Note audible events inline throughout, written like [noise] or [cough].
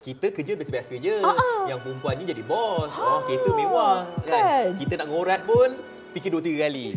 Kita kerja biasa-biasa je. Ah, Yang perempuan ni jadi bos. Oh, kereta mewah. Kan? kan? Kita nak ngorat pun fikir dua tiga kali.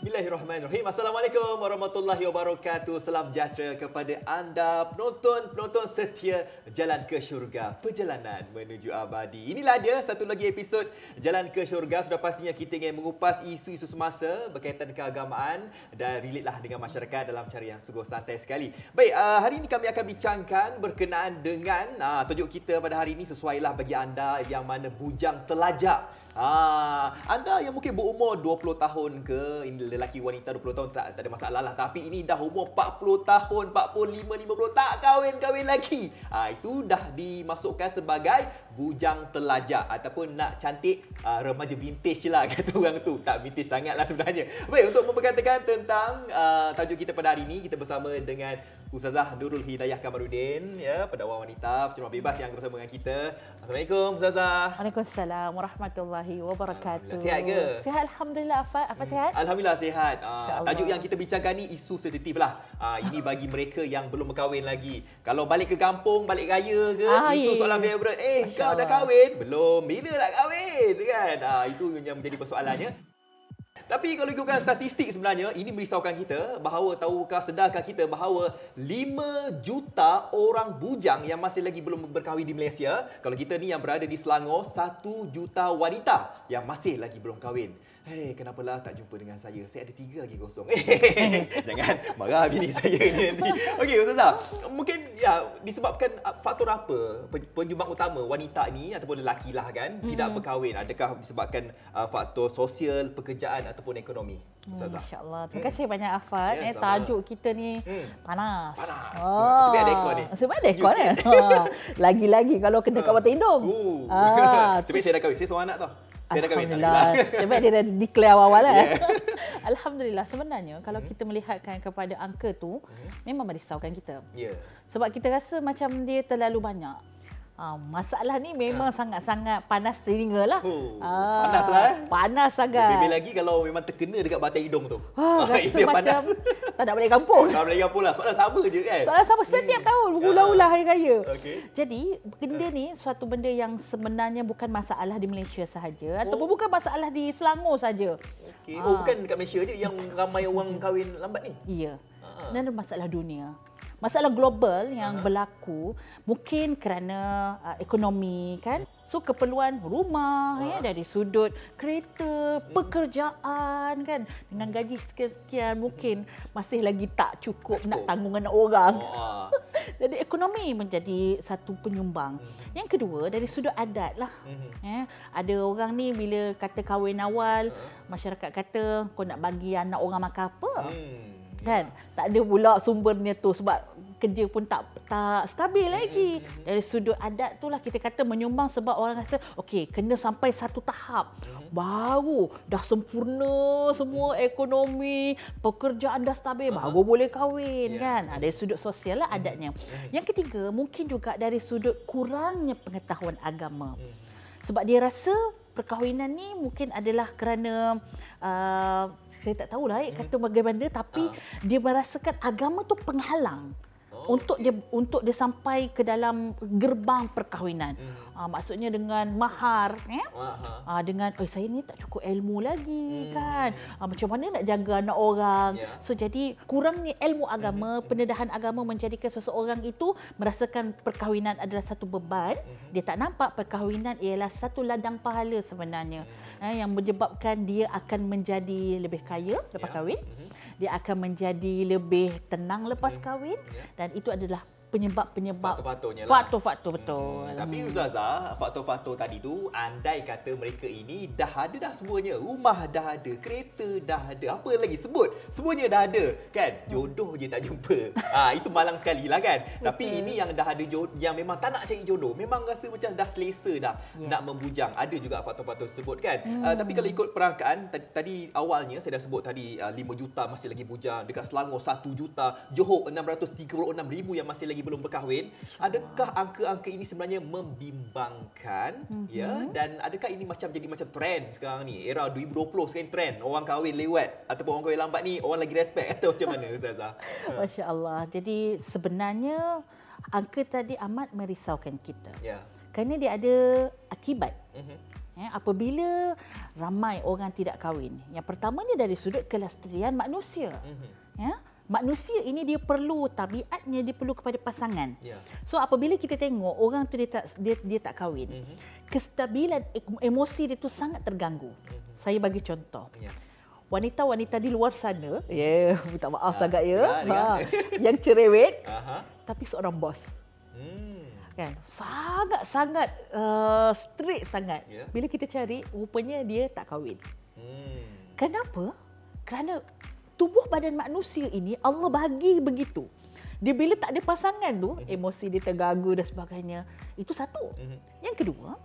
Bismillahirrahmanirrahim. Assalamualaikum warahmatullahi wabarakatuh. Salam sejahtera kepada anda penonton-penonton setia Jalan ke Syurga. Perjalanan menuju abadi. Inilah dia satu lagi episod Jalan ke Syurga. Sudah pastinya kita ingin mengupas isu-isu semasa berkaitan keagamaan dan relate lah dengan masyarakat dalam cara yang sungguh santai sekali. Baik, uh, hari ini kami akan bincangkan berkenaan dengan uh, tajuk kita pada hari ini sesuailah bagi anda yang mana bujang telajak. Ah, anda yang mungkin berumur 20 tahun ke, lelaki wanita 20 tahun tak, tak ada masalah lah. Tapi ini dah umur 40 tahun, 45, 50 tak kahwin-kahwin lagi. Ah, itu dah dimasukkan sebagai bujang telajak ataupun nak cantik ah, remaja vintage lah [laughs] kata orang tu. Tak vintage sangat lah sebenarnya. Baik, untuk memperkatakan tentang ah, tajuk kita pada hari ini, kita bersama dengan Ustazah Nurul Hidayah Kamarudin, ya, pendakwa wanita, penceramah bebas yang bersama dengan kita. Assalamualaikum Ustazah. Waalaikumsalam warahmatullahi wabarakatuh. Sihat ke? Sihat alhamdulillah Afat. Apa sihat? Alhamdulillah sihat. Uh, tajuk yang kita bincangkan ni isu sensitif lah. Uh, ini bagi mereka yang belum berkahwin lagi. Kalau balik ke kampung, balik raya ke, Ah, itu soalan favourite. Eh, Masya kau dah Allah. kahwin? Belum. Bila nak kahwin? Kan? Uh, itu yang menjadi persoalannya. Tapi kalau ikutkan statistik sebenarnya, ini merisaukan kita bahawa tahukah sedarkah kita bahawa 5 juta orang bujang yang masih lagi belum berkahwin di Malaysia. Kalau kita ni yang berada di Selangor, 1 juta wanita yang masih lagi belum kahwin. Hei, kenapalah tak jumpa dengan saya? Saya ada tiga lagi kosong. [laughs] Jangan marah bini saya [laughs] ni nanti. Okey, Ustazah. Mungkin ya disebabkan faktor apa pen- penyumbang utama wanita ni ataupun lelaki lah kan tidak berkahwin? Adakah disebabkan uh, faktor sosial, pekerjaan ataupun ekonomi? Ustazah. Masya Allah. Terima kasih banyak Afat. Ya, eh, tajuk kita ni Hmm. panas. Panas. Sebab ada aircon ni. Sebab ada aircon kan? [laughs] Ha. Lagi-lagi kalau kena kat mata hidung. Uh. Ah, [laughs] Sebab saya dah kahwin. Saya seorang anak tau. Saya dah kahwin. Alhamdulillah. Sebab dia dah declare awal-awal lah. Yeah. [laughs] Alhamdulillah. Sebenarnya kalau Hmm. kita melihatkan kepada angka tu, memang merisaukan kita. Ya. Sebab kita rasa macam dia terlalu banyak. Ha, masalah ni memang sangat-sangat panas telinga lah. Oh, Ah, panas lah, eh? Panas sangat. Lebih lagi kalau memang terkena dekat batang hidung tu. Ha, rasa Itu yang macam panas. [laughs] tak nak balik kampung. Tak boleh pula. Soalan sama je kan? Soalan sama setiap tahun berulang-ulang hari raya. Okey. Jadi benda ni suatu benda yang sebenarnya bukan masalah di Malaysia sahaja ataupun Oh. bukan masalah di Selangor saja. Okey. Ah. Oh, bukan dekat Malaysia je yang ramai [laughs] orang kahwin lambat ni? Iya. Ah. Dan masalah dunia. Masalah global yang berlaku mungkin kerana uh, ekonomi kan. So keperluan rumah ya dari sudut kereta, pekerjaan kan dengan gaji sekian-sekian mungkin masih lagi tak cukup, nak cukup. tanggung anak orang. Oh, ah. [laughs] Jadi ekonomi menjadi satu penyumbang. Yang kedua dari sudut adat lah. Mhm. Ya, ada orang ni bila kata kahwin awal, masyarakat kata kau nak bagi anak orang makan apa? Hmm. Kan? Tak ada pula sumbernya tu sebab kerja pun tak tak stabil lagi. Dari sudut adat tu lah kita kata menyumbang sebab orang rasa okey kena sampai satu tahap baru dah sempurna semua ekonomi, pekerjaan dah stabil baru boleh kahwin Ya. kan. Ha, dari sudut sosial lah adatnya. Yang ketiga mungkin juga dari sudut kurangnya pengetahuan agama. Sebab dia rasa perkahwinan ni mungkin adalah kerana uh, saya tak tahulah eh, kata bagaimana tapi dia merasakan agama tu penghalang untuk dia untuk dia sampai ke dalam gerbang perkahwinan. Mhm. Uh, maksudnya dengan mahar eh Aha. Ah dengan oh saya ni tak cukup ilmu Hmm. lagi kan. Ah macam mana nak jaga anak orang. Ya. So jadi kurangnya ilmu agama, pendedahan agama menjadikan seseorang itu merasakan perkahwinan adalah satu beban. Dia tak nampak perkahwinan ialah satu ladang pahala sebenarnya. Eh, yang menyebabkan dia akan menjadi lebih kaya lepas Ya. kahwin. Mhm. Dia akan menjadi lebih tenang lepas kahwin Ya. dan itu adalah penyebab-penyebab Faktor-faktornya lah. faktor-faktor betul. Hmm, tapi Ustazah, faktor-faktor tadi tu andai kata mereka ini dah ada dah semuanya. Rumah dah ada, kereta dah ada, apa lagi sebut. Semuanya dah ada, kan? Jodoh je tak jumpa. Ah [laughs] itu malang sekali lah kan. Tapi ini yang dah ada jodoh, yang memang tak nak cari jodoh, memang rasa macam dah selesa dah Ya. nak membujang. Ada juga faktor-faktor tersebut kan. Ah, tapi kalau ikut perangkaan tadi, awalnya saya dah sebut tadi ah, 5 juta masih lagi bujang, dekat Selangor 1 juta, Johor 636 ribu yang masih lagi belum berkahwin. Adakah angka-angka ini sebenarnya membimbangkan Mhm. ya dan adakah ini macam jadi macam trend sekarang ni? Era 2020 sekarang trend orang kahwin lewat ataupun orang kahwin lambat ni orang lagi respect [laughs] atau macam mana ustazah? [laughs] Masya Allah. Jadi sebenarnya angka tadi amat merisaukan kita. Ya. Kerana dia ada akibat. Mhm. Ya, apabila ramai orang tidak kahwin. Yang pertamanya dari sudut kelestarian manusia. Mhm. Ya, manusia ini dia perlu tabiatnya dia perlu kepada pasangan. Ya. So apabila kita tengok orang tu dia tak dia, dia tak kahwin, Mhm. kestabilan emosi dia tu sangat terganggu. Mhm. Saya bagi contoh. Ya. Wanita-wanita di luar sana, ya, yeah, [laughs] minta maaf Ah, sangat ya, ya, ya. ha, yang cerewet Aha. tapi seorang bos. Hmm. kan sangat-sangat uh, strict sangat Ya. bila kita cari rupanya dia tak kahwin Hmm. kenapa kerana tubuh badan manusia ini Allah bagi begitu dia bila tak ada pasangan tu emosi dia terganggu dan sebagainya itu satu Mhm. yang kedua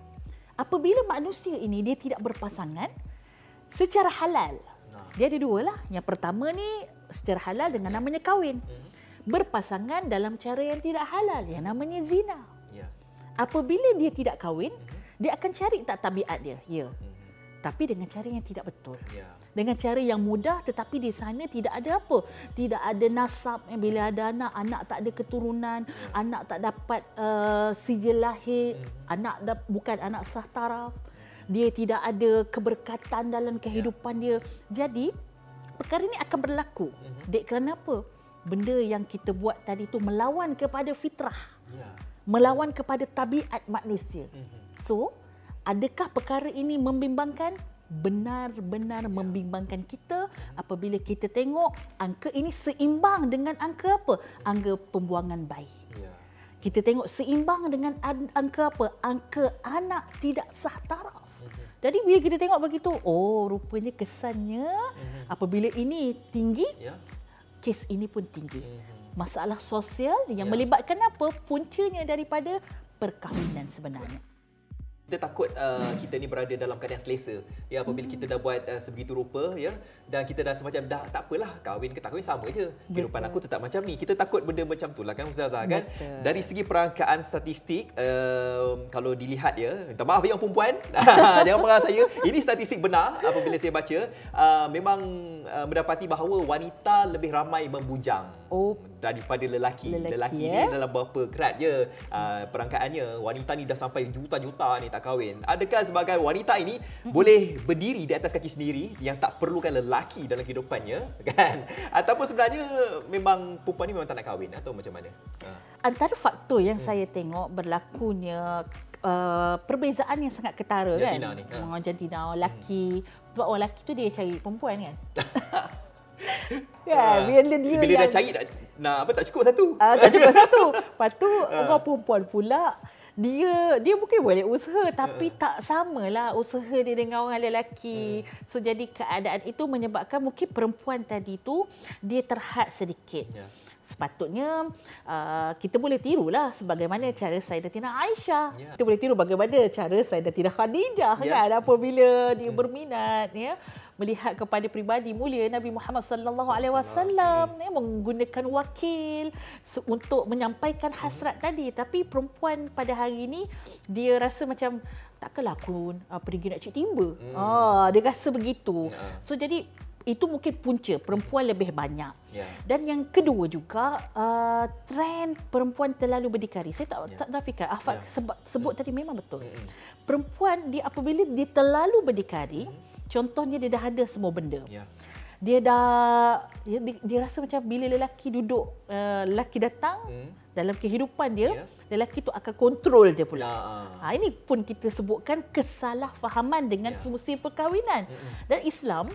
apabila manusia ini dia tidak berpasangan secara halal Nah. dia ada dua lah yang pertama ni secara halal dengan namanya kahwin Mhm. berpasangan dalam cara yang tidak halal yang namanya zina Ya. Apabila dia tidak kahwin, dia akan cari tak tabiat dia. Ya. Mhm. Tapi dengan cara yang tidak betul. Ya. Dengan cara yang mudah tetapi di sana tidak ada apa? Tidak ada nasab. Eh, Bila ada anak, anak tak ada keturunan, Ya. anak tak dapat uh, sijil lahir, Mhm. anak da- bukan anak sah taraf. Dia tidak ada keberkatan dalam kehidupan dia. Jadi, perkara ini akan berlaku. Mhm. Dek kerana apa? Benda yang kita buat tadi tu melawan kepada fitrah Ya. melawan kepada tabiat manusia. Mhm. So, adakah perkara ini membimbangkan? Benar-benar membimbangkan kita apabila kita tengok angka ini seimbang dengan angka apa? Angka pembuangan bayi. Ya. Kita tengok seimbang dengan an- angka apa? Angka anak tidak sah taraf. Mhm. Jadi bila kita tengok begitu, oh rupanya kesannya Mhm. apabila ini tinggi, Ya. kes ini pun tinggi. Mhm. Masalah sosial yang Ya. melibatkan apa? Puncanya daripada perkahwinan sebenarnya. Kita takut uh, kita ni berada dalam keadaan selesa ya apabila kita dah buat uh, sebegitu rupa ya dan kita dah semacam dah tak apalah kahwin ke tak kahwin sama je kehidupan Betul. aku tetap macam ni kita takut benda macam tu lah kan ustazah kan Betul. dari segi perangkaan statistik um, kalau dilihat ya minta maaf yang perempuan [laughs] jangan marah saya ini statistik benar apabila saya baca uh, memang uh, mendapati bahawa wanita lebih ramai membujang Oh. daripada lelaki Lelaki, lelaki eh? ni dalam berapa kerat je uh, perangkaannya wanita ni dah sampai juta-juta ni tak kahwin adakah sebagai wanita ini boleh berdiri di atas kaki sendiri yang tak perlukan lelaki dalam kehidupannya [laughs] kan ataupun sebenarnya memang perempuan ni memang tak nak kahwin atau macam mana uh. Antara faktor yang saya tengok berlakunya uh, perbezaan yang sangat ketara Jantina kan. ni, ha. Orang jantina, orang lelaki. Sebab orang lelaki tu dia cari perempuan kan. [laughs] kan, bila dia bila yang, dah cari nak, nak apa tak cukup satu Ah, tak cukup satu. [laughs] Lepas tu Ah. orang perempuan pula dia dia mungkin boleh usaha tapi tak samalah usaha dia dengan orang lelaki. Hmm. So jadi keadaan itu menyebabkan mungkin perempuan tadi tu dia terhad sedikit. Ya. Sepatutnya uh, kita boleh tirulah sebagaimana cara Sayyidatina Aisyah. Ya. Kita boleh tiru bagaimana cara Sayyidatina Khadijah Ya. kan apabila dia berminat ya melihat kepada pribadi mulia Nabi Muhammad sallallahu alaihi wasallam ya menggunakan wakil untuk menyampaikan hasrat tadi tapi perempuan pada hari ini dia rasa macam takkanlah aku uh, pergi nak cik timba. Hmm. Ah dia rasa begitu. Ya. So jadi itu mungkin punca perempuan lebih banyak. ya Dan yang kedua juga uh, trend perempuan terlalu berdikari. Saya tak Ya. tak nafikan. Afak Ya. sebut sebut tadi memang betul. Mm-mm. Perempuan dia apabila dia terlalu berdikari, contohnya dia dah ada semua benda. ya Dia dah dia, dia, rasa macam bila lelaki duduk uh, lelaki datang Hmm. dalam kehidupan dia, Ya. lelaki tu akan kontrol dia pula. Nah, Ha, ini pun kita sebutkan kesalahfahaman dengan Ya. fungsi perkahwinan. Mm-mm. Dan Islam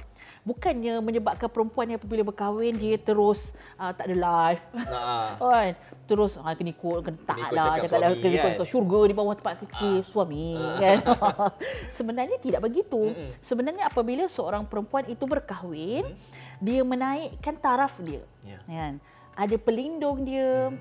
bukannya menyebabkan perempuan yang apabila berkahwin dia terus uh, tak ada life. nah, [laughs] Kan? Terus ha, kena ikut, kena tak Kena lah. cakap Cakap lah, suami, kena ikut kan? ke syurga di bawah tempat kaki suami. Kan? [laughs] [laughs] Sebenarnya tidak begitu. Mm-mm. Sebenarnya apabila seorang perempuan itu berkahwin, dia menaikkan taraf dia. Ya. Kan? Ada pelindung dia,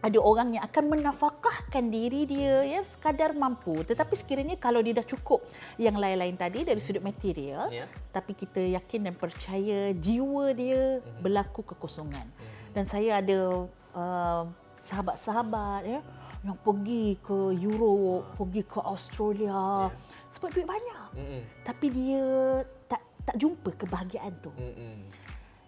ada orang yang akan menafkahkan diri dia ya sekadar mampu. Tetapi sekiranya kalau dia dah cukup yang lain-lain tadi dari sudut material, Ya. tapi kita yakin dan percaya jiwa dia berlaku kekosongan. Dan saya ada uh, sahabat-sahabat ya yang pergi ke Europe, pergi ke Australia. Sebab duit banyak. Mm-mm. Tapi dia tak tak jumpa kebahagiaan tu. Mm-mm.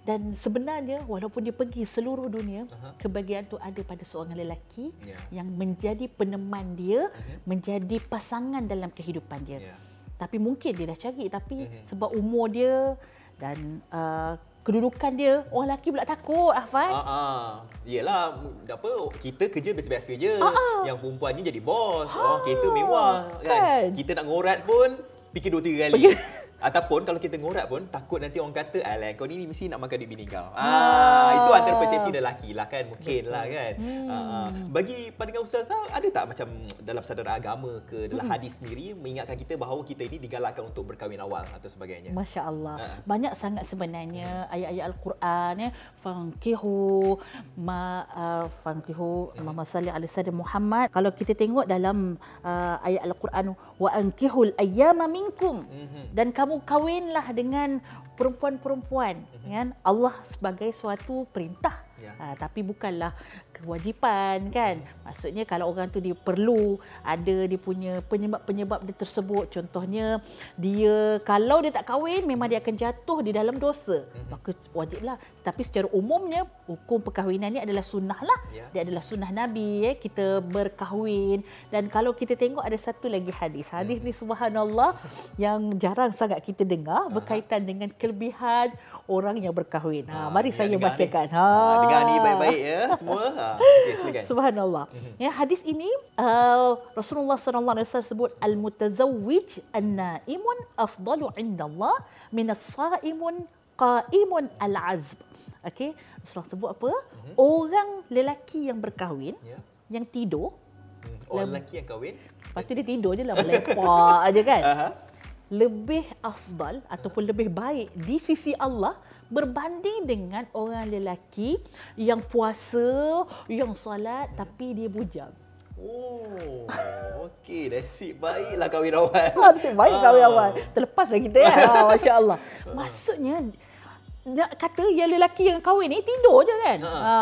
Dan sebenarnya walaupun dia pergi seluruh dunia, Aha. kebahagiaan tu ada pada seorang lelaki Ya. yang menjadi peneman dia, Mhm. menjadi pasangan dalam kehidupan dia. Ya. Tapi mungkin dia dah cari tapi Mhm. sebab umur dia dan uh, kedudukan dia, orang lelaki pula takut Ahfad. Ah, ah. Yelah, m- apa kita kerja biasa-biasa je. Ah, ah. Yang perempuan ni jadi bos. Ah, Oh, kereta mewah kan. kan? Kita nak ngorat pun fikir dua tiga kali. Ataupun kalau kita ngorat pun takut nanti orang kata alah kau ni mesti nak makan duit bini kau. Ah, Ah. itu antara persepsi lelaki lah kan mungkin lah kan. Hmm. Ah, ah. Bagi pandangan ustazah ada tak macam dalam sadar agama ke dalam Hmm. hadis sendiri mengingatkan kita bahawa kita ini digalakkan untuk berkahwin awal atau sebagainya. Masya Allah. Ha. Banyak sangat sebenarnya ayat-ayat Al-Quran ya. Fankihu ma uh, fankihu Muhammad salli alaihi wasallam Muhammad. Kalau kita tengok dalam uh, ayat Al-Quran wa ankihul ayyama minkum Mhm. dan kamu kawinlah dengan perempuan-perempuan kan? Allah sebagai suatu perintah. Ya. ha, tapi bukanlah kewajipan kan? Maksudnya kalau orang tu dia perlu ada dia punya penyebab-penyebab dia tersebut. Contohnya dia kalau dia tak kahwin memang dia akan jatuh di dalam dosa. Maka wajiblah. Tapi secara umumnya hukum perkahwinan ni adalah sunnah lah. Ya. dia adalah sunnah Nabi eh kita berkahwin. Dan kalau kita tengok ada satu lagi hadis. Hadis ni subhanallah yang jarang sangat kita dengar berkaitan dengan kelebihan orang yang berkahwin. Ha, mari dengar- saya ni. bacakan. Ha, dengar ni baik-baik ya semua. Okey silakan. Subhanallah. Ya hadis ini uh, Rasulullah sallallahu alaihi wasallam sebut al-mutazawwij an-naimun afdalu indallah min as-saimun qaimun al-azb. Okey, Rasulullah sebut apa? Orang lelaki yang berkahwin Ya. yang tidur, Hmm. Orang lelaki yang kahwin. lepas tu dia tidur je lah melepak aja kan. Aha. Lebih afdal ataupun lebih baik di sisi Allah berbanding dengan orang lelaki yang puasa, yang solat tapi dia bujang. Oh, okey. Nasib baiklah kahwin awal. Ha, nasib baik Ah. kahwin awal. Terlepas lah kita ya. Ha, [laughs] Masya Allah. Maksudnya, nak kata yang lelaki yang kahwin ni tidur je kan. Ha. Ha.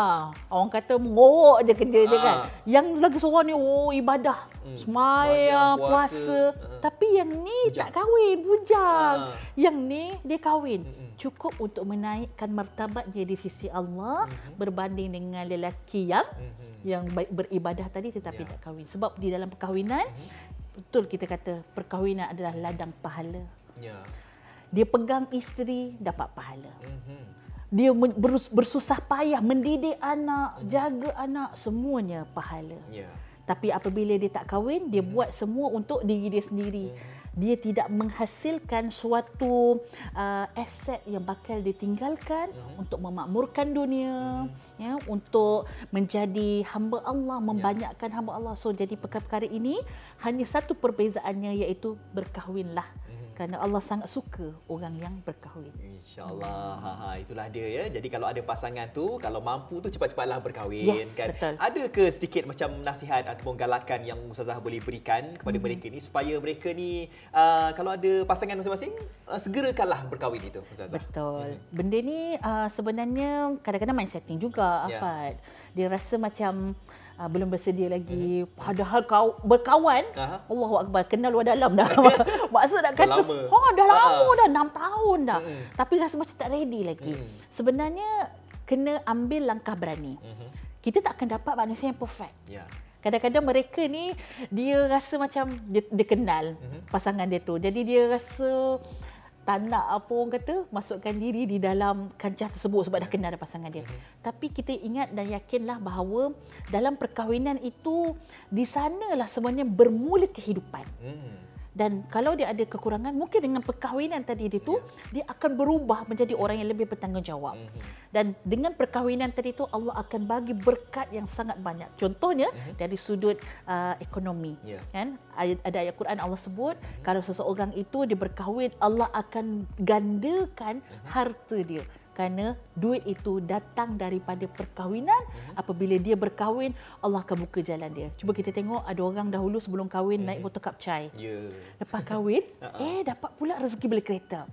Orang kata mengorok je kerja je Ha. kan. Yang lagi seorang ni oh ibadah. Hmm. Semayang, puasa. puasa. Ha. Tapi yang ni Bujang. tak kahwin, bujang. Ha. Yang ni dia kahwin. Mm-mm. Cukup untuk menaikkan martabat dia di sisi Allah Mhm. berbanding dengan lelaki yang Mhm. yang baik beribadah tadi tetapi Ya. tak kahwin. Sebab di dalam perkahwinan betul kita kata perkahwinan adalah ladang pahala. Ya. Dia pegang isteri dapat pahala. Mhm. Dia bersusah payah mendidik anak, jaga anak semuanya pahala. Ya. Tapi apabila dia tak kahwin, dia buat semua untuk diri dia sendiri. Dia tidak menghasilkan suatu uh, aset yang bakal ditinggalkan untuk memakmurkan dunia, ya, untuk menjadi hamba Allah, membanyakkan hamba Allah. So jadi perkara-perkara ini hanya satu perbezaannya iaitu berkahwinlah. Kerana Allah sangat suka orang yang berkahwin. InsyaAllah. Ha, ha, itulah dia ya. Jadi kalau ada pasangan tu, kalau mampu tu cepat-cepatlah berkahwin Yes, kan. betul. Ada ke sedikit macam nasihat ataupun galakan yang Ustazah boleh berikan kepada Hmm. mereka ni supaya mereka ni uh, kalau ada pasangan masing-masing uh, segerakanlah berkahwin itu Ustazah. Betul. Benda ni uh, sebenarnya kadang-kadang main setting juga Ya. Afad. Dia rasa macam uh, belum bersedia lagi. Padahal kau berkawan, Aha. Allahu akbar, kenal luar dalam dah. [laughs] Maksud nak Dah kata, lama. oh dah Ha. lama dah 6 tahun dah. Mm-mm. Tapi rasa macam tak ready lagi. Mm. Sebenarnya kena ambil langkah berani. Mhm. Kita tak akan dapat manusia yang perfect. Ya. Kadang-kadang mereka ni dia rasa macam dia, dia kenal Mhm. pasangan dia tu. Jadi dia rasa tak nak apa orang kata masukkan diri di dalam kancah tersebut sebab dah kenal dah pasangan dia. Tapi kita ingat dan yakinlah bahawa dalam perkahwinan itu di sanalah sebenarnya bermula kehidupan. Mhm. Dan kalau dia ada kekurangan mungkin dengan perkahwinan tadi dia tu dia akan berubah menjadi orang yang lebih bertanggungjawab. Mhm. Dan dengan perkahwinan tadi tu Allah akan bagi berkat yang sangat banyak. Contohnya dari sudut uh, ekonomi. Ya. Kan? Ada ayat Quran Allah sebut kalau seseorang itu dia berkahwin Allah akan gandakan harta dia. Kerana duit itu datang daripada perkahwinan. Apabila dia berkahwin, Allah akan buka jalan dia. Cuba kita tengok ada orang dahulu sebelum kahwin naik botol kap chai. Ya. Lepas kahwin, [laughs] eh dapat pula rezeki beli kereta.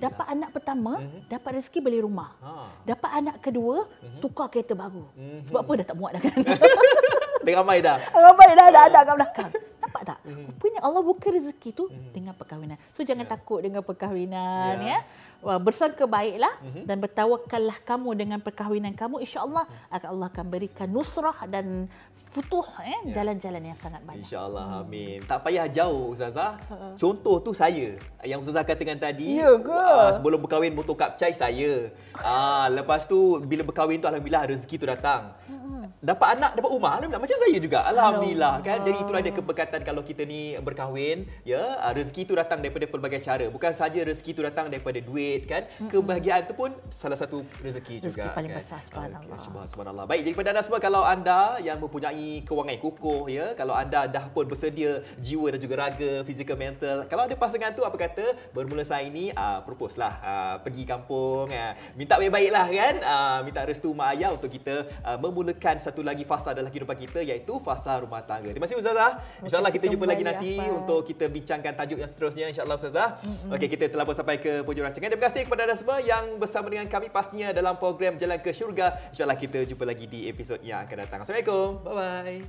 Dapat anak pertama, dapat rezeki beli rumah. Ha. Dapat anak kedua, tukar kereta baru. Mhm. Sebab apa dah tak muat dah kan? [laughs] Dah ramai dah. Ramai dah ada ada kat belakang. Nampak tak? Rupanya Allah buka rezeki tu dengan perkahwinan. So jangan takut dengan perkahwinan Ya. ya. Uh, bersangka baiklah mm-hmm. dan bertawakallah kamu dengan perkahwinan kamu insya-Allah akan Allah akan berikan nusrah dan futuh eh ya. jalan-jalan yang sangat banyak. Insya-Allah hmm. amin. Tak payah jauh Ustazah. Ha. Contoh tu saya yang Ustazah katakan tadi. Ya ke? Uh, sebelum berkahwin motor kapcai saya. Ah uh, lepas tu bila berkahwin tu alhamdulillah rezeki tu datang. Hmm dapat anak dapat rumah alhamdulillah macam saya juga alhamdulillah kan jadi itulah dia keberkatan kalau kita ni berkahwin ya ah, rezeki itu datang daripada pelbagai cara bukan saja rezeki itu datang daripada duit kan kebahagiaan itu pun salah satu rezeki, rezeki juga paling kan besar subhanallah okay, subhanallah baik jadi pada anda semua kalau anda yang mempunyai kewangan kukuh ya kalau anda dah pun bersedia jiwa dan juga raga fizikal mental kalau ada pasangan tu apa kata bermula saya ini uh, propose lah uh, pergi kampung uh, minta baik-baiklah kan uh, minta restu mak ayah untuk kita uh, memulakan satu lagi fasa dalam kehidupan kita iaitu fasa rumah tangga. Terima kasih Ustazah. InsyaAllah kita jumpa lagi nanti apa? untuk kita bincangkan tajuk yang seterusnya insyaAllah Ustazah. Mm-hmm. Okey, kita telah pun sampai ke penjuru rancangan. Terima kasih kepada anda semua yang bersama dengan kami pastinya dalam program Jalan ke Syurga. InsyaAllah kita jumpa lagi di episod yang akan datang. Assalamualaikum. Bye-bye. Bye.